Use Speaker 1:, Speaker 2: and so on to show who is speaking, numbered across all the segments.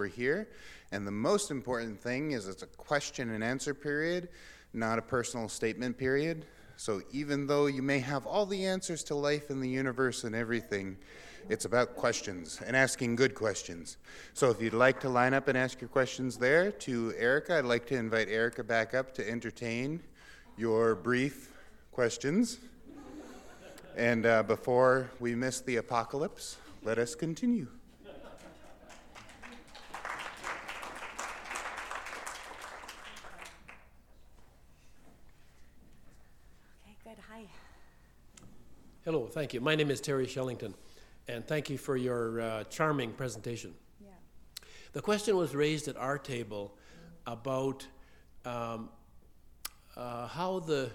Speaker 1: we're here. And the most important thing is it's a question and answer period, not a personal statement period. So even though you may have all the answers to life and the universe and everything, it's about questions and asking good questions. So if you'd like to line up and ask your questions there to Erica, I'd like to invite Erica back up to entertain your brief questions. And uh, before we miss the apocalypse, let us continue.
Speaker 2: Okay, good. Hi.
Speaker 3: Hello, thank you. My name is Terry Shellington, and thank you for your uh, charming presentation.
Speaker 2: Yeah.
Speaker 3: The question was raised at our table about um, uh, how the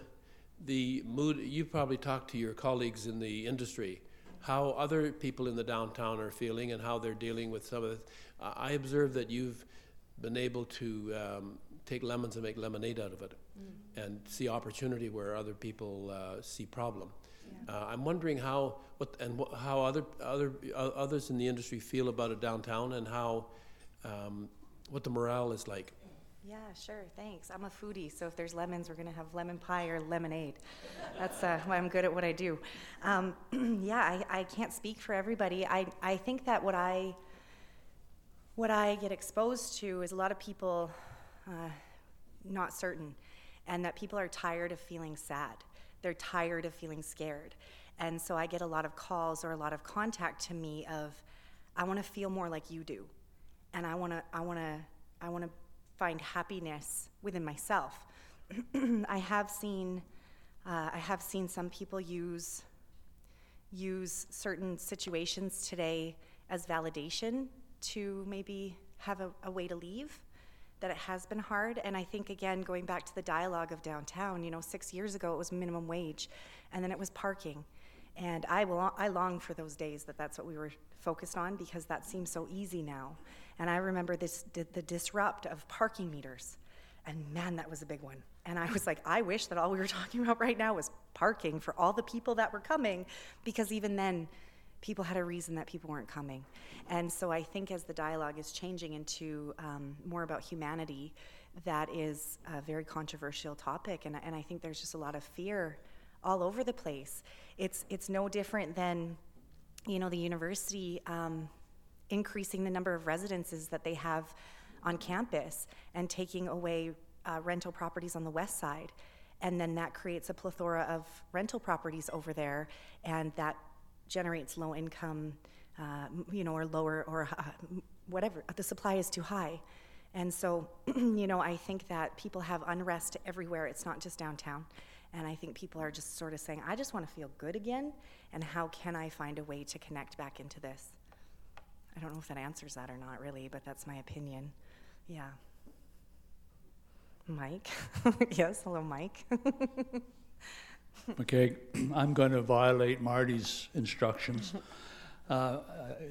Speaker 3: the mood. You probably talked to your colleagues in the industry, how other people in the downtown are feeling and how they're dealing with some of it. I observe that you've been able to um, take lemons and make lemonade out of it, and see opportunity where other people uh, see problem. Uh, I'm wondering how what and wh- how other other uh, others in the industry feel about it downtown, and how um, what the morale is like.
Speaker 2: Yeah, sure. Thanks. I'm a foodie, so if there's lemons, we're gonna have lemon pie or lemonade. That's uh, why I'm good at what I do. Um, yeah, I, I can't speak for everybody. I, I think that what I what I get exposed to is a lot of people uh, not certain, and that people are tired of feeling sad. They're tired of feeling scared, and so I get a lot of calls or a lot of contact to me of, I want to feel more like you do, and I want to I want to I want to find happiness within myself. I have seen uh, I have seen some people use use certain situations today as validation to maybe have a, a way to leave that it has been hard. And i think again going back to the dialogue of downtown you know six years ago it was minimum wage and then it was parking. And i will i long for those days that that's what we were focused on because that seems so easy now. And i remember this the, the disrupt of parking meters and man that was a big one. And i was like i wish that all we were talking about right now was parking for all the people that were coming because even then people had a reason that people weren't coming. And so I think as the dialogue is changing into um, more about humanity, that is a very controversial topic. And, and I think there's just a lot of fear all over the place. It's, it's no different than, you know, the university um, increasing the number of residences that they have on campus and taking away uh, rental properties on the west side. And then that creates a plethora of rental properties over there, and that generates low income, uh, you know, or lower, or uh, whatever. The supply is too high. And so, you know, I think that people have unrest everywhere. It's not just downtown. And I think people are just sort of saying, I just want to feel good again. And how can I find a way to connect back into this? I don't know if that answers that or not, really, but that's my opinion. Yeah. Mike? yes, hello, Mike.
Speaker 4: Okay, I'm going to violate Marty's instructions. Uh,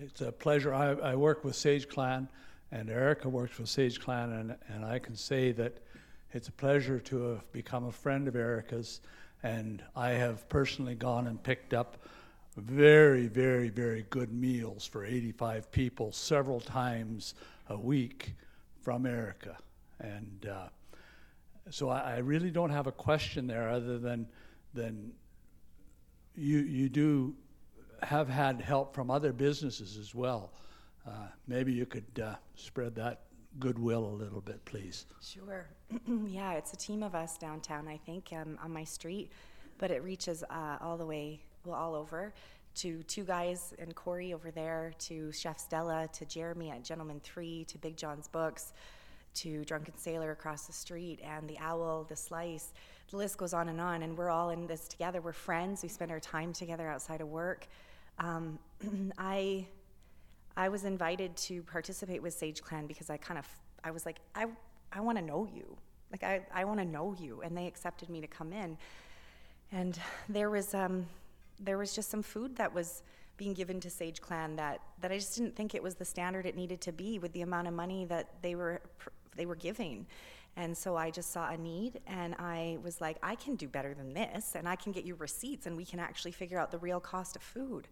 Speaker 4: it's a pleasure. I, I work with Sage Clan, and Erica works with Sage Clan, and, and I can say that it's a pleasure to have become a friend of Erica's. And I have personally gone and picked up very, very, very good meals for 85 people several times a week from Erica. And uh, so I, I really don't have a question there other than then you, you do have had help from other businesses as well. Uh, maybe you could uh, spread that goodwill a little bit, please.
Speaker 2: Sure. yeah, it's a team of us downtown, I think, um, on my street, but it reaches uh, all the way, well, all over to two guys and Corey over there, to Chef Stella, to Jeremy at Gentleman 3, to Big John's Books, to Drunken Sailor across the street, and the Owl, the Slice the list goes on and on, and we're all in this together. We're friends. We spend our time together outside of work. Um, I, I was invited to participate with Sage Clan because I kind of, I was like, I, I want to know you. Like I, I want to know you, and they accepted me to come in. And there was, um, there was just some food that was being given to Sage Clan that, that I just didn't think it was the standard it needed to be with the amount of money that they were, they were giving. And so I just saw a need and I was like, I can do better than this and I can get you receipts and we can actually figure out the real cost of food.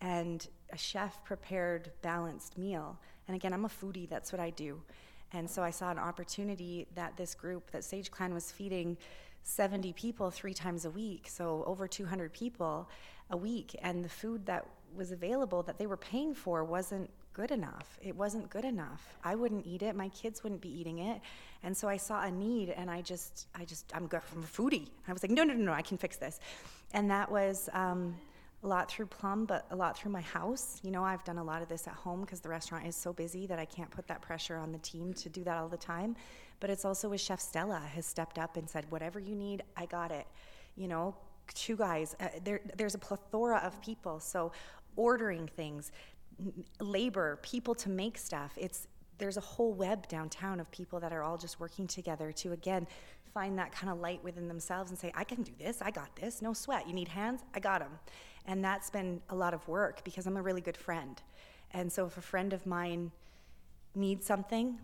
Speaker 2: And a chef prepared balanced meal. And again, I'm a foodie, that's what I do. And so I saw an opportunity that this group, that Sage Clan was feeding 70 people three times a week, so over 200 people a week. And the food that was available that they were paying for wasn't good enough. It wasn't good enough. I wouldn't eat it. My kids wouldn't be eating it. And so I saw a need, and I just, I just, I'm, go- I'm a foodie. I was like, no, no, no, no, I can fix this. And that was um, a lot through Plum, but a lot through my house. You know, I've done a lot of this at home because the restaurant is so busy that I can't put that pressure on the team to do that all the time. But it's also with Chef Stella has stepped up and said, whatever you need, I got it. You know, two guys. Uh, there, there's a plethora of people. So ordering things, labor, people to make stuff. It's there's a whole web downtown of people that are all just working together to again find that kind of light within themselves and say, I can do this. I got this. No sweat. You need hands? I got them. And that's been a lot of work because I'm a really good friend. And so if a friend of mine needs something,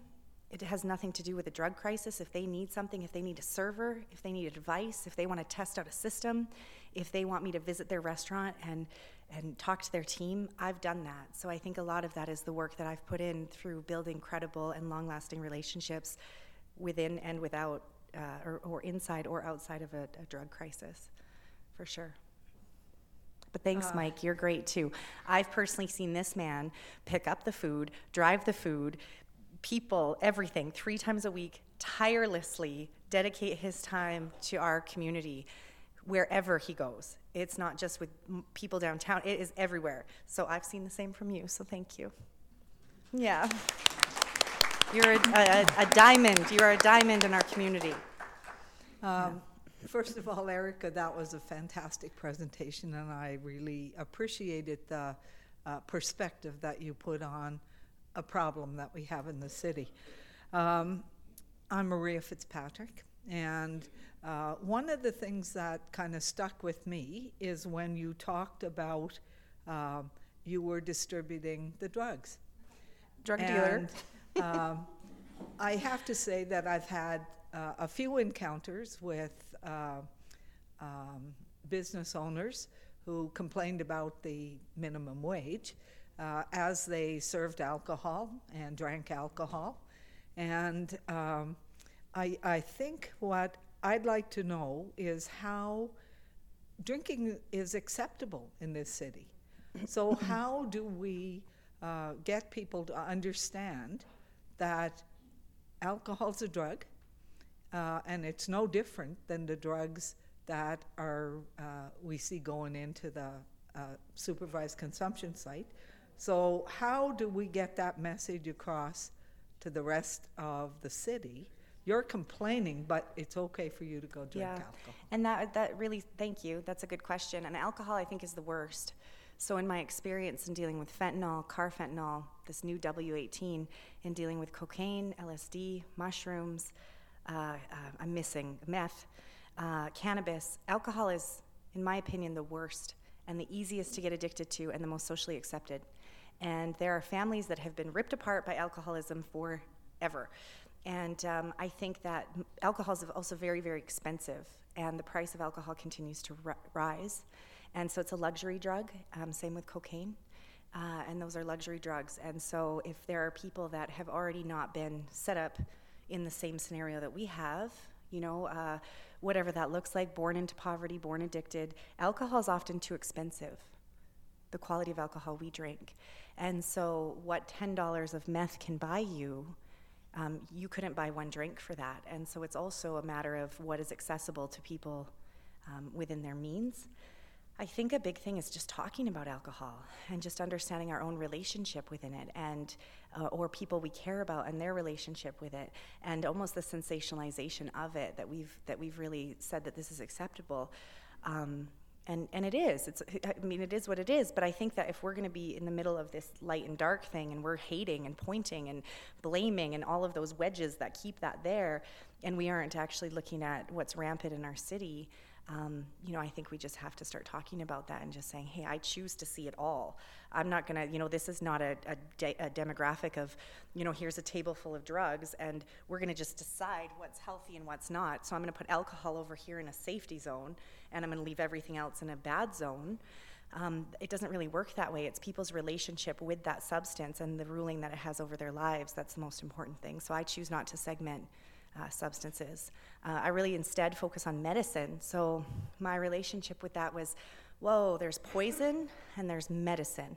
Speaker 2: it has nothing to do with a drug crisis. If they need something, if they need a server, if they need advice, if they want to test out a system, if they want me to visit their restaurant and and talk to their team, I've done that. So I think a lot of that is the work that I've put in through building credible and long-lasting relationships within and without, uh, or, or inside or outside of a, a drug crisis, for sure. But thanks, Mike. You're great too. I've personally seen this man pick up the food, drive the food, people, everything, three times a week, tirelessly dedicate his time to our community wherever he goes. It's not just with people downtown, it is everywhere. So I've seen the same from you, so thank you. Yeah. You're a, a, a diamond. You are a diamond in our community.
Speaker 5: Um, First of all, Erica, that was a fantastic presentation, and I really appreciated the uh, perspective that you put on a problem that we have in the city. Um, I'm Maria Fitzpatrick, and uh, one of the things that kind of stuck with me is when you talked about um, you were distributing the drugs.
Speaker 2: Drug dealer.
Speaker 5: Um, I have to say that I've had uh, a few encounters with uh, um, business owners who complained about the minimum wage uh, as they served alcohol and drank alcohol. And um, I, I think what I'd like to know is how drinking is acceptable in this city. So, how do we uh, get people to understand that alcohol's a drug, uh, and it's no different than the drugs that are uh, we see going into the uh, supervised consumption site? So, how do we get that message across to the rest of the city? You're complaining, but it's okay for you to go drink
Speaker 2: yeah.
Speaker 5: alcohol.
Speaker 2: And that that really thank you. That's a good question. And alcohol I think is the worst. So in my experience in dealing with fentanyl, carfentanil, this new W18, in dealing with cocaine, LSD, mushrooms, uh, uh, I'm missing meth, uh, cannabis, alcohol is, in my opinion, the worst and the easiest to get addicted to and the most socially accepted. And there are families that have been ripped apart by alcoholism forever. And um, I think that alcohol is also very, very expensive, and the price of alcohol continues to ri- rise. And so it's a luxury drug, um, same with cocaine. Uh, and those are luxury drugs. And so if there are people that have already not been set up in the same scenario that we have, you know, uh, whatever that looks like, born into poverty, born addicted, alcohol is often too expensive the quality of alcohol we drink. And so, what $10 of meth can buy you, um, you couldn't buy one drink for that. And so, it's also a matter of what is accessible to people um, within their means. I think a big thing is just talking about alcohol and just understanding our own relationship within it, and uh, or people we care about and their relationship with it, and almost the sensationalization of it that we've that we've really said that this is acceptable. Um, and, and it is. It's, I mean, it is what it is. But I think that if we're going to be in the middle of this light and dark thing, and we're hating and pointing and blaming and all of those wedges that keep that there, and we aren't actually looking at what's rampant in our city, um, you know, I think we just have to start talking about that and just saying, hey, I choose to see it all. I'm not going to, you know, this is not a, a, de- a demographic of, you know, here's a table full of drugs and we're going to just decide what's healthy and what's not. So I'm going to put alcohol over here in a safety zone and I'm going to leave everything else in a bad zone. um, it doesn't really work that way. It's people's relationship with that substance and the ruling that it has over their lives that's the most important thing. So I choose not to segment uh, substances. Uh, I really instead focus on medicine. So my relationship with that was whoa, there's poison and there's medicine.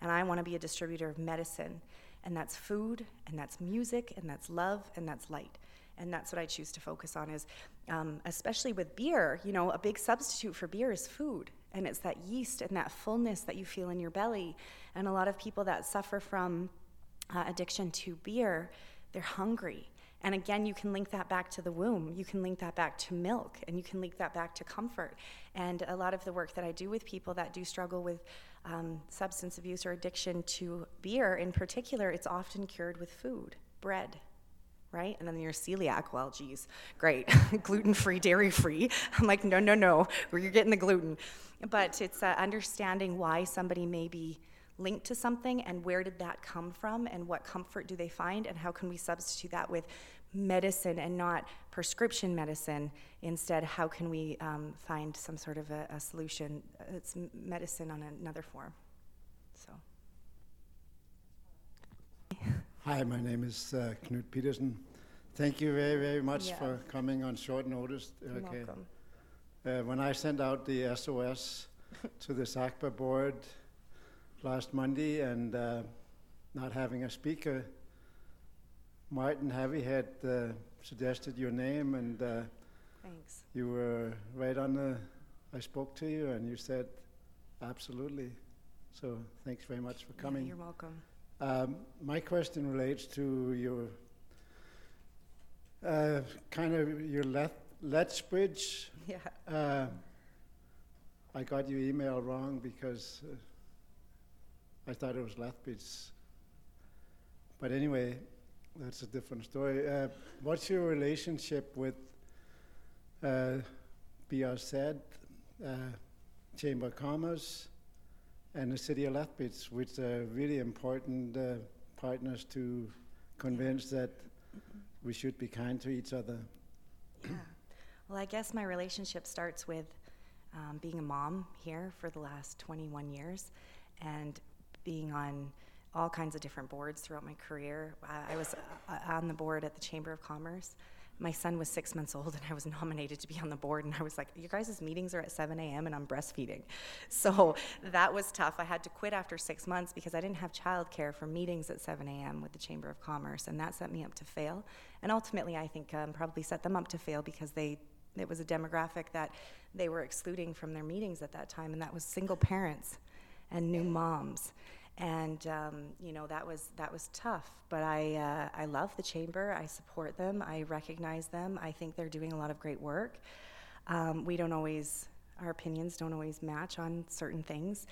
Speaker 2: And I want to be a distributor of medicine. And that's food, and that's music, and that's love, and that's light. And that's what I choose to focus on is, um, especially with beer, you know, a big substitute for beer is food. And it's that yeast and that fullness that you feel in your belly. And a lot of people that suffer from uh, addiction to beer, they're hungry. And again, you can link that back to the womb. You can link that back to milk, and you can link that back to comfort. And a lot of the work that I do with people that do struggle with um, substance abuse or addiction to beer in particular, it's often cured with food, bread, right? And then you're celiac. Well, geez, great, gluten free, dairy free. I'm like, no, no, no, you're getting the gluten. But it's uh, understanding why somebody may be linked to something and where did that come from and what comfort do they find and how can we substitute that with medicine and not prescription medicine. Instead, how can we um, find some sort of a, a solution? It's medicine on another form. So.
Speaker 6: Hi, my name is uh, Knut Petersen. Thank you very, very much
Speaker 2: Yeah.
Speaker 6: for coming on short notice.
Speaker 2: You're welcome.
Speaker 6: Uh, when I sent out the SOS to the SACPA board last Monday and uh, not having a speaker, Martin Heavy Head uh, suggested your name, and uh,
Speaker 2: Thanks.
Speaker 6: you were right on the. I spoke to you, and you said, absolutely. So thanks very much for
Speaker 2: Yeah,
Speaker 6: coming.
Speaker 2: you're welcome.
Speaker 6: Um, my question relates to your uh, kind of your Leth- Lethbridge.
Speaker 2: Yeah.
Speaker 6: Uh, I got your email wrong because uh, I thought it was Lethbridge. But anyway, that's a different story. Uh, what's your relationship with uh, BRZ, uh, Chamber of Commerce, and the City of Lethbridge, which are really important uh, partners to convince that we should be kind to each other?
Speaker 2: Yeah. Well, I guess my relationship starts with um, being a mom here for the last 21 years and being on all kinds of different boards throughout my career. I, I was uh, on the board at the Chamber of Commerce. My son was six months old, and I was nominated to be on the board. And I was like, "You guys' meetings are at 7 a.m., and I'm breastfeeding." So that was tough. I had to quit after six months because I didn't have childcare for meetings at 7 a.m. with the Chamber of Commerce, and that set me up to fail. And ultimately, I think um, probably set them up to fail because they it was a demographic that they were excluding from their meetings at that time, and that was single parents and new moms and um, you know that was that was tough. But I uh, I love the chamber. I support them. I recognize them. I think they're doing a lot of great work. Um, we don't always our opinions don't always match on certain things.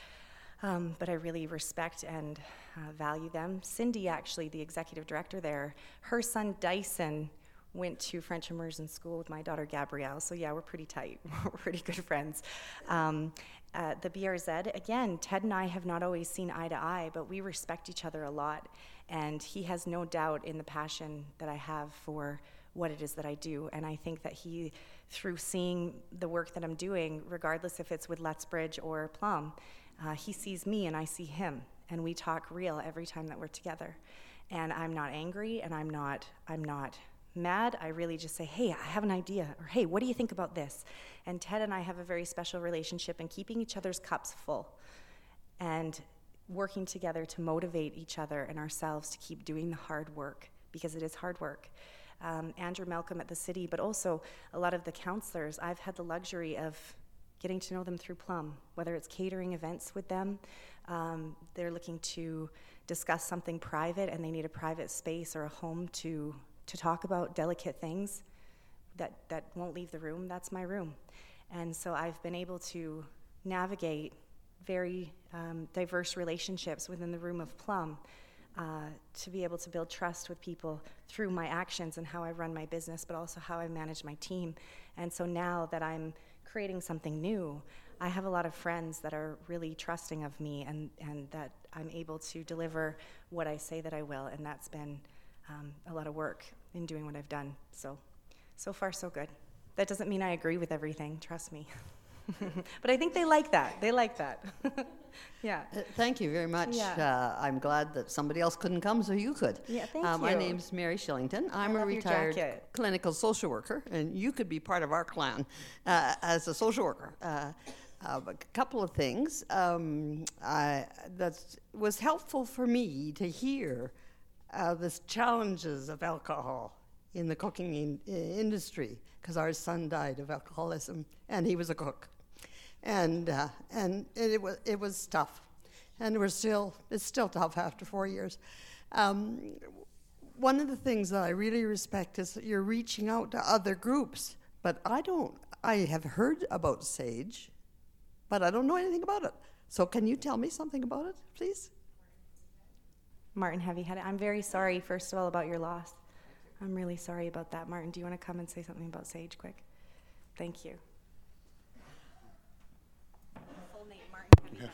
Speaker 2: Um, but I really respect and uh, value them. Cindy, actually, the executive director there, her son Dyson went to French immersion school with my daughter Gabrielle. So yeah, we're pretty tight. we're pretty good friends. Um, the BRZ, again, Ted and I have not always seen eye to eye, but we respect each other a lot. And he has no doubt in the passion that I have for what it is that I do. And I think that he, through seeing the work that I'm doing, regardless if it's with Let's Bridge or Plum, uh, he sees me and I see him. And we talk real every time that we're together. And I'm not angry and I'm not, I'm not mad, I really just say, hey, I have an idea, or hey, what do you think about this? And Ted and I have a very special relationship in keeping each other's cups full and working together to motivate each other and ourselves to keep doing the hard work because it is hard work. Um, Andrew Malcolm at the city, but also a lot of the counselors, I've had the luxury of getting to know them through Plum, whether it's catering events with them. Um, they're looking to discuss something private and they need a private space or a home to to talk about delicate things that, that won't leave the room, that's my room. And so I've been able to navigate very um, diverse relationships within the room of Plum uh, to be able to build trust with people through my actions and how I run my business, but also how I manage my team. And so now that I'm creating something new, I have a lot of friends that are really trusting of me and, and that I'm able to deliver what I say that I will, and that's been um, a lot of work in doing what I've done. So, so far, so good. That doesn't mean I agree with everything, trust me. but I think they like that. They like that. yeah.
Speaker 7: Uh, Thank you very much.
Speaker 2: Yeah.
Speaker 7: Uh, I'm glad that somebody else couldn't come, so you could.
Speaker 2: Yeah, thank
Speaker 7: uh, My name's Mary Shillington. I'm a retired clinical social worker, and you could be part of our clan uh, as a social worker. Uh, uh, a couple of things um, I, that was helpful for me to hear uh, the challenges of alcohol in the cooking in, industry because our son died of alcoholism and he was a cook and uh, and it was it was tough, and we're still it's still tough after four years. Um, one of the things that I really respect is that you're reaching out to other groups, but I don't. I have heard about Sage, but I don't know anything about it. So can you tell me something about it, please?
Speaker 2: Martin Heavy Headed. I'm very sorry, first of all, about your loss. I'm really sorry about that. Martin, do you want to come and say something about Sage quick? Thank you. Full name, Martin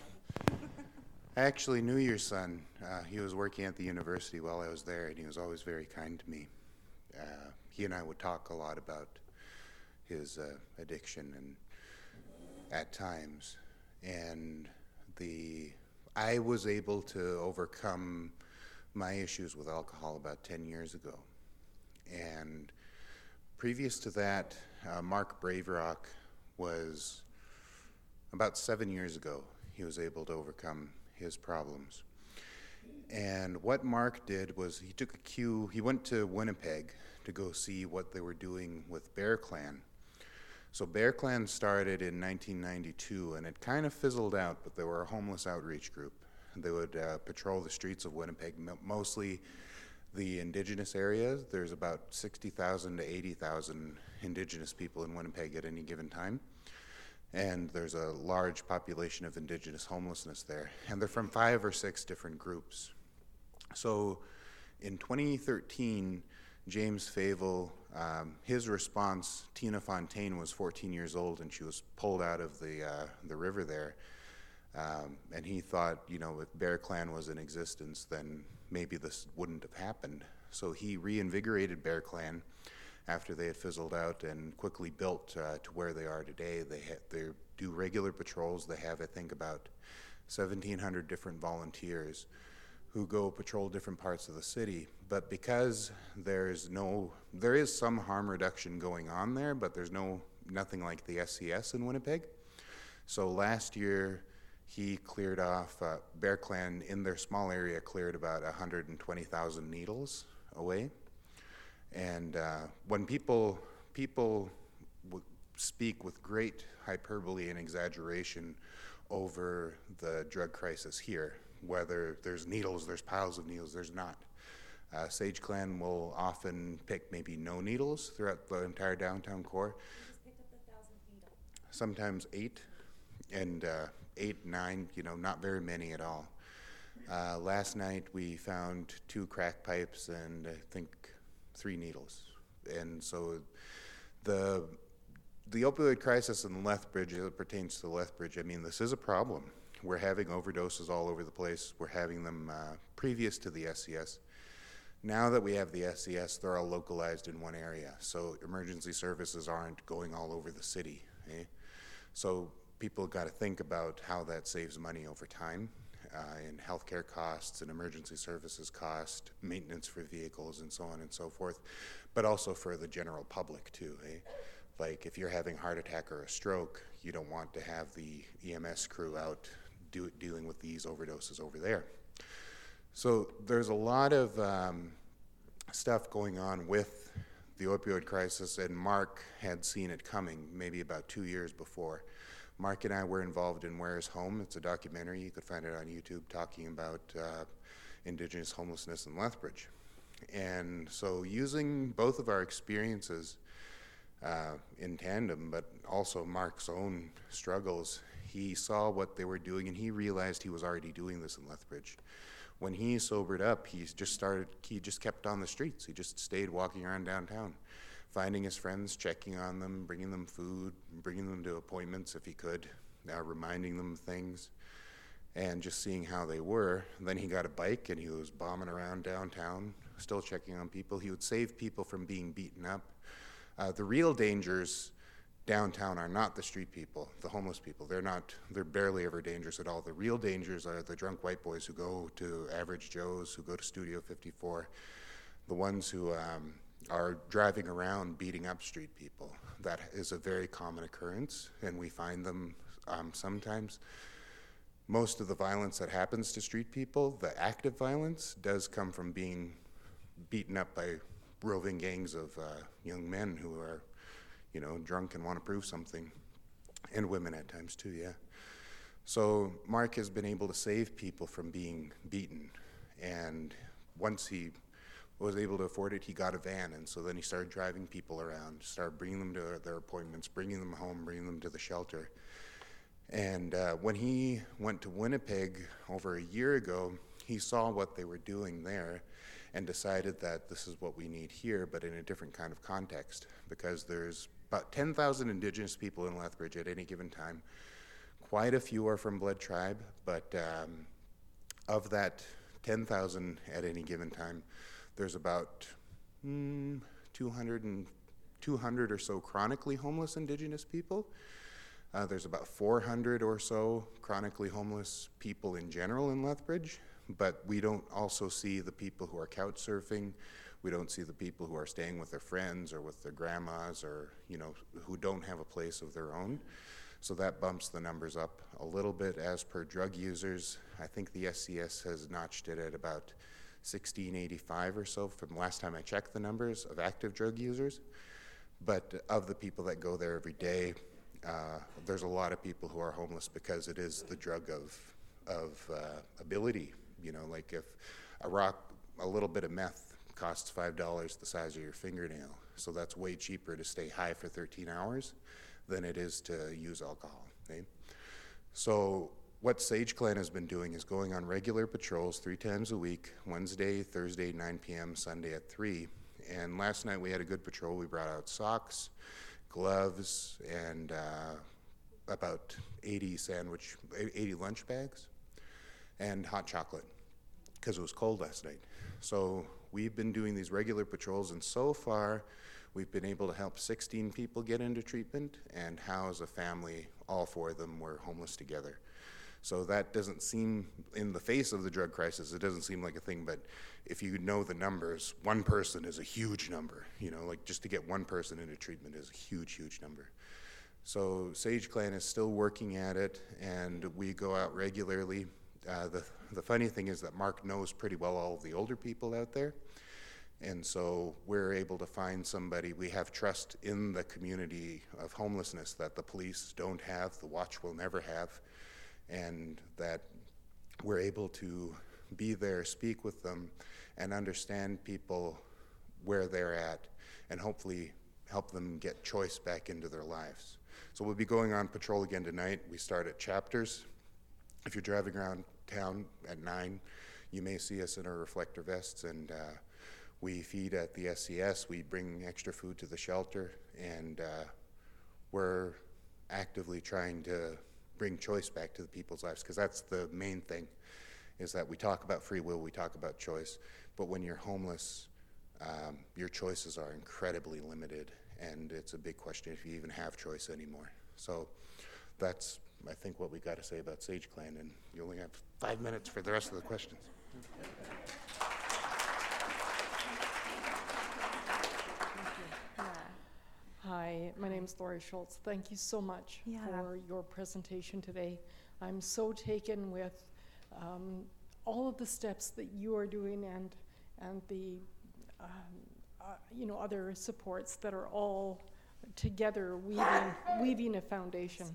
Speaker 1: I actually knew your son. Uh, he was working at the university while I was there, and he was always very kind to me. Uh, he and I would talk a lot about his uh, addiction and at times, and the I was able to overcome my issues with alcohol about ten years ago, and previous to that, uh, Mark Brave Rock was about seven years ago, he was able to overcome his problems. And what Mark did was he took a cue, he went to Winnipeg to go see what they were doing with Bear Clan. So Bear Clan started in 1992 and it kind of fizzled out, but they were a homeless outreach group. They would uh, patrol the streets of Winnipeg, mostly the indigenous areas. There's about 60,000 to 80,000 indigenous people in Winnipeg at any given time and there's a large population of indigenous homelessness there. And they're from five or six different groups. So in 2013, James Favel, um, his response, Tina Fontaine was 14 years old and she was pulled out of the, uh, the river there. Um, and he thought, you know, if Bear Clan was in existence, then maybe this wouldn't have happened. So he reinvigorated Bear Clan after they had fizzled out and quickly built uh, to where they are today. They ha- they do regular patrols. They have, I think, about 1,700 different volunteers who go patrol different parts of the city. But because there's no, there is some harm reduction going on there, but there's no nothing like the SCS in Winnipeg. So last year, he cleared off, uh, Bear Clan in their small area cleared about 120,000 needles away. And uh, when people people w- speak with great hyperbole and exaggeration over the drug crisis here, whether there's needles, there's piles of needles, there's not. Uh, Sage Clan will often pick maybe no needles throughout the entire downtown core. Sometimes eight, and uh, eight, nine, you know, not very many at all. Uh, last night we found two crack pipes and I think three needles. And so the the opioid crisis in Lethbridge, as it pertains to Lethbridge, I mean, this is a problem. We're having overdoses all over the place. We're having them uh, previous to the SCS. Now that we have the SCS, they're all localized in one area. So emergency services aren't going all over the city. Eh? So people got to think about how that saves money over time uh, in healthcare costs and emergency services cost, maintenance for vehicles, and so on and so forth, but also for the general public too. Eh? Like if you're having a heart attack or a stroke, you don't want to have the EMS crew out do, dealing with these overdoses over there. So there's a lot of um, stuff going on with the opioid crisis, and Mark had seen it coming maybe about two years before. Mark and I were involved in Where's Home. It's a documentary. You could find it on YouTube talking about uh, Indigenous homelessness in Lethbridge. And so, using both of our experiences uh, in tandem, but also Mark's own struggles, he saw what they were doing and he realized he was already doing this in Lethbridge. When he sobered up, he just started, he just kept on the streets. He just stayed walking around downtown, finding his friends, checking on them, bringing them food, bringing them to appointments if he could, uh, reminding them things, and just seeing how they were. Then he got a bike and he was bombing around downtown, still checking on people. He would save people from being beaten up. Uh, the real dangers downtown are not the street people, the homeless people. They're not, they're barely ever dangerous at all. The real dangers are the drunk white boys who go to Average Joe's, who go to Studio 54, the ones who um, are driving around beating up street people. That is a very common occurrence, and we find them um, sometimes. Most of the violence that happens to street people, the active violence, does come from being beaten up by roving gangs of uh, young men who are, you know, drunk and want to prove something, and women at times too, yeah. So Mark has been able to save people from being beaten, and once he was able to afford it, he got a van, and so then he started driving people around, started bringing them to their appointments, bringing them home, bringing them to the shelter. And uh, when he went to Winnipeg over a year ago, he saw what they were doing there and decided that this is what we need here, but in a different kind of context, because there's about 10,000 Indigenous people in Lethbridge at any given time. Quite a few are from Blood Tribe, but um, of that 10,000 at any given time, there's about mm, 200, and, 200 or so chronically homeless Indigenous people. Uh, there's about 400 or so chronically homeless people in general in Lethbridge, but we don't also see the people who are couch surfing. We don't see the people who are staying with their friends or with their grandmas or, you know, who don't have a place of their own. So that bumps the numbers up a little bit as per drug users. I think the SCS has notched it at about 1685 or so from last time I checked the numbers of active drug users. But of the people that go there every day, uh, there's a lot of people who are homeless because it is the drug of of uh, ability. You know, like if a rock, a little bit of meth costs five dollars the size of your fingernail, so that's way cheaper to stay high for 13 hours than it is to use alcohol. So what Sage Clan has been doing is going on regular patrols three times a week Wednesday, Thursday, 9 p.m., Sunday at 3. And last night we had a good patrol. We brought out socks, gloves, and uh, about 80 sandwich, 80 lunch bags, and hot chocolate because it was cold last night. So we've been doing these regular patrols, and so far we've been able to help 16 people get into treatment and house a family. All four of them were homeless together. So that doesn't seem, in the face of the drug crisis, it doesn't seem like a thing. But if you know the numbers, one person is a huge number. You know, like just to get one person into treatment is a huge, huge number. So Sage Clan is still working at it, and we go out regularly. Uh, the the funny thing is that Mark knows pretty well all of the older people out there, and so we're able to find somebody. We have trust in the community of homelessness that the police don't have, the watch will never have and that we're able to be there, speak with them, and understand people where they're at, and hopefully help them get choice back into their lives. So we'll be going on patrol again tonight. We start at chapters. If you're driving around town at 9, you may see us in our reflector vests, and uh, we feed at the SCS. We bring extra food to the shelter, and uh, we're actively trying to bring choice back to the people's lives because that's the main thing is that we talk about free will, we talk about choice, but when you're homeless, um, your choices are incredibly limited, and it's a big question if you even have choice anymore. So that's, I think, what we got to say about Sage Clan, and you only have five minutes for the rest of the questions.
Speaker 8: Hi, my name is Lori Schultz. Thank you so much
Speaker 2: Yeah.
Speaker 8: for your presentation today. I'm so taken with um, all of the steps that you are doing and and the um, uh, you know other supports that are all together weaving weaving a foundation.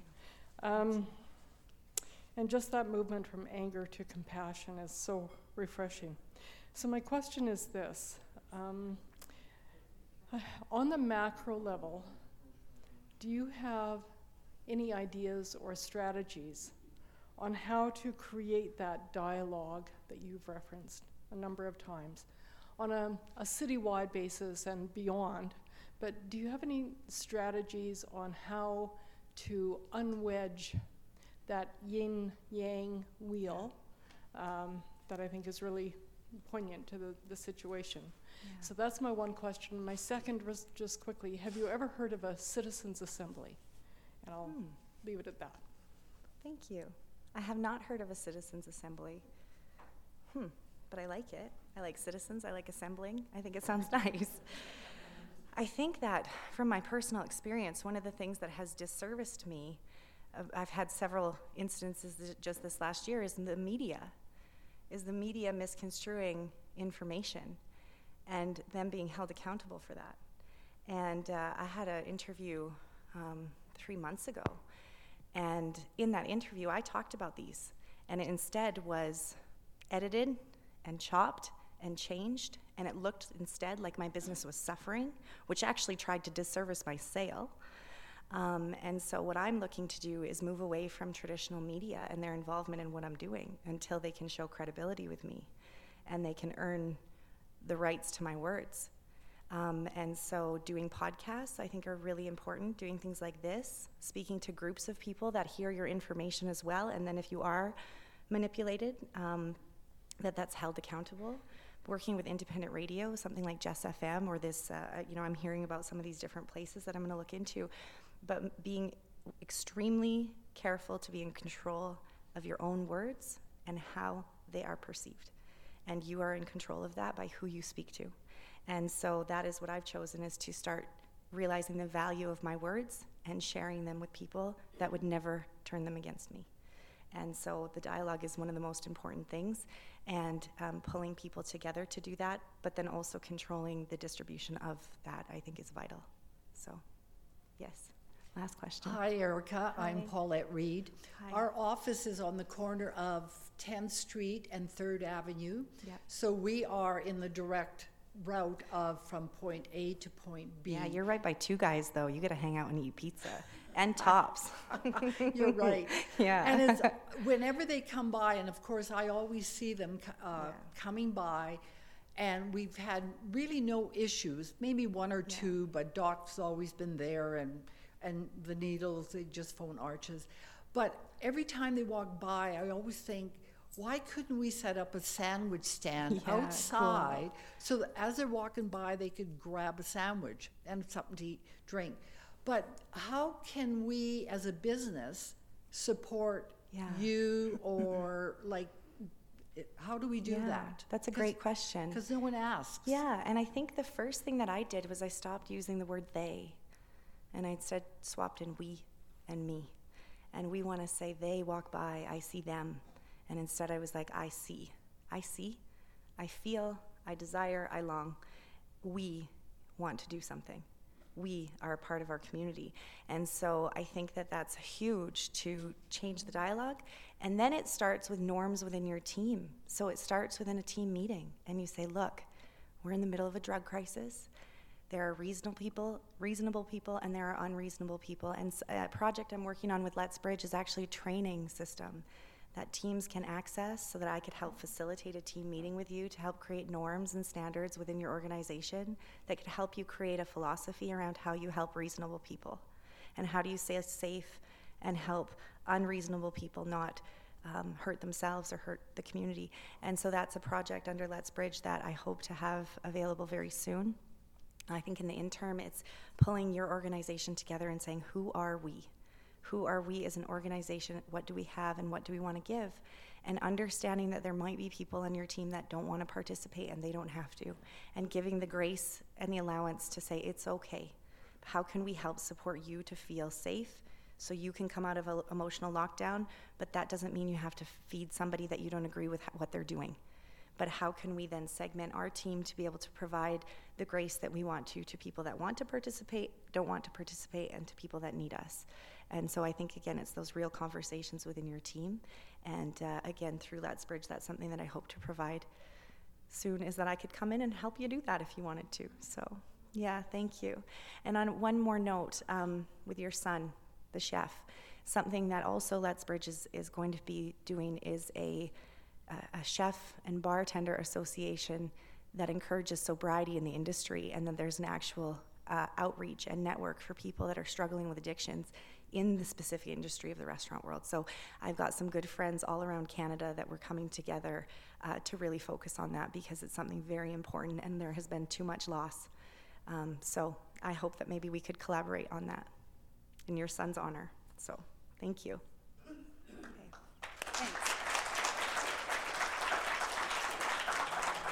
Speaker 8: Um, and just that movement from anger to compassion is so refreshing. So my question is this. Um, on the macro level, do you have any ideas or strategies on how to create that dialogue that you've referenced a number of times on a, a citywide basis and beyond? But do you have any strategies on how to unwedge that yin yang wheel um, that I think is really poignant to the, the situation? So that's my one question. My second was just quickly, have you ever heard of a citizens assembly? And I'll
Speaker 2: Hmm.
Speaker 8: leave it at that.
Speaker 2: Thank you. I have not heard of a citizens assembly. Hmm, but I like it. I like citizens. I like assembling. I think it sounds nice. I think that from my personal experience, one of the things that has disserviced me, uh, I've had several instances just this last year, is the media. Is the media misconstruing information and them being held accountable for that? And uh, I had an interview um, three months ago and in that interview, I talked about these, and it instead was edited and chopped and changed, and it looked instead like my business was suffering, which actually tried to disservice my sale. Um, and so, what I'm looking to do is move away from traditional media and their involvement in what I'm doing until they can show credibility with me and they can earn the rights to my words. Um, and so, doing podcasts, I think, are really important. Doing things like this, speaking to groups of people that hear your information as well, and then if you are manipulated, um, that that's held accountable. Working with independent radio, something like Jess FM, or this, uh, you know, I'm hearing about some of these different places that I'm going to look into, but being extremely careful to be in control of your own words and how they are perceived. And you are in control of that by who you speak to. And so that is what I've chosen is to start realizing the value of my words and sharing them with people that would never turn them against me. And so the dialogue is one of the most important things, and um, pulling people together to do that, but then also controlling the distribution of that, I think, is vital. So, yes. Last question.
Speaker 9: Hi, Erica. I'm Paulette Reed.
Speaker 2: Hi.
Speaker 9: Our office is on the corner of 10th Street and 3rd Avenue.
Speaker 2: Yep.
Speaker 9: So we are in the direct route of from point A to point B.
Speaker 2: Yeah, you're right by two guys, though. You get to hang out and eat pizza and tops.
Speaker 9: You're right.
Speaker 2: Yeah.
Speaker 9: And it's, whenever they come by, and of course, I always see them uh,
Speaker 2: Yeah.
Speaker 9: coming by, and we've had really no issues, maybe one or two, but Doc's always been there, and, and the needles, they just phone ARCHES. But every time they walk by, I always think, why couldn't we set up a sandwich stand
Speaker 2: Yeah, cool.
Speaker 9: outside so that as they're walking by, they could grab a sandwich and something to eat, drink? But how can we, as a business, support
Speaker 2: Yeah.
Speaker 9: you or like, how do we do
Speaker 2: Yeah,
Speaker 9: that?
Speaker 2: That's a great question.
Speaker 9: Because no one asks.
Speaker 2: Yeah, and I think the first thing that I did was I stopped using the word they, and I instead swapped in we and me. And we want to say they walk by, I see them. And instead I was like, I see. I see, I feel, I desire, I long. We want to do something. We are a part of our community. And so I think that that's huge to change the dialogue. And then it starts with norms within your team. So it starts within a team meeting, and you say, look, we're in the middle of a drug crisis. There are reasonable people, reasonable people, and there are unreasonable people. And a project I'm working on with Let's Bridge is actually a training system that teams can access so that I could help facilitate a team meeting with you to help create norms and standards within your organization that could help you create a philosophy around how you help reasonable people and how do you stay safe and help unreasonable people not um, hurt themselves or hurt the community. And so that's a project under Let's Bridge that I hope to have available very soon. I think in the interim, it's pulling your organization together and saying, who are we? Who are we as an organization? What do we have and what do we want to give? And understanding that there might be people on your team that don't want to participate and they don't have to. And giving the grace and the allowance to say, it's okay. How can we help support you to feel safe so you can come out of an emotional lockdown? But that doesn't mean you have to feed somebody that you don't agree with what they're doing but how can we then segment our team to be able to provide the grace that we want to to people that want to participate don't want to participate and to people that need us? And so i think again it's those real conversations within your team. And uh, again through let's bridge that's something that i hope to provide soon is that i could come in and help you do that if you wanted to. So yeah thank you. And on one more note um, with your son the chef something that also let's bridge is, is going to be doing is a a- a chef and bartender association that encourages sobriety in the industry, and then there's an actual uh, outreach and network for people that are struggling with addictions in the specific industry of the restaurant world. So I've got some good friends all around Canada that we're coming together uh, to really focus on that because it's something very important and there has been too much loss. Um, so I hope that maybe we could collaborate on that in your son's honor. So thank you.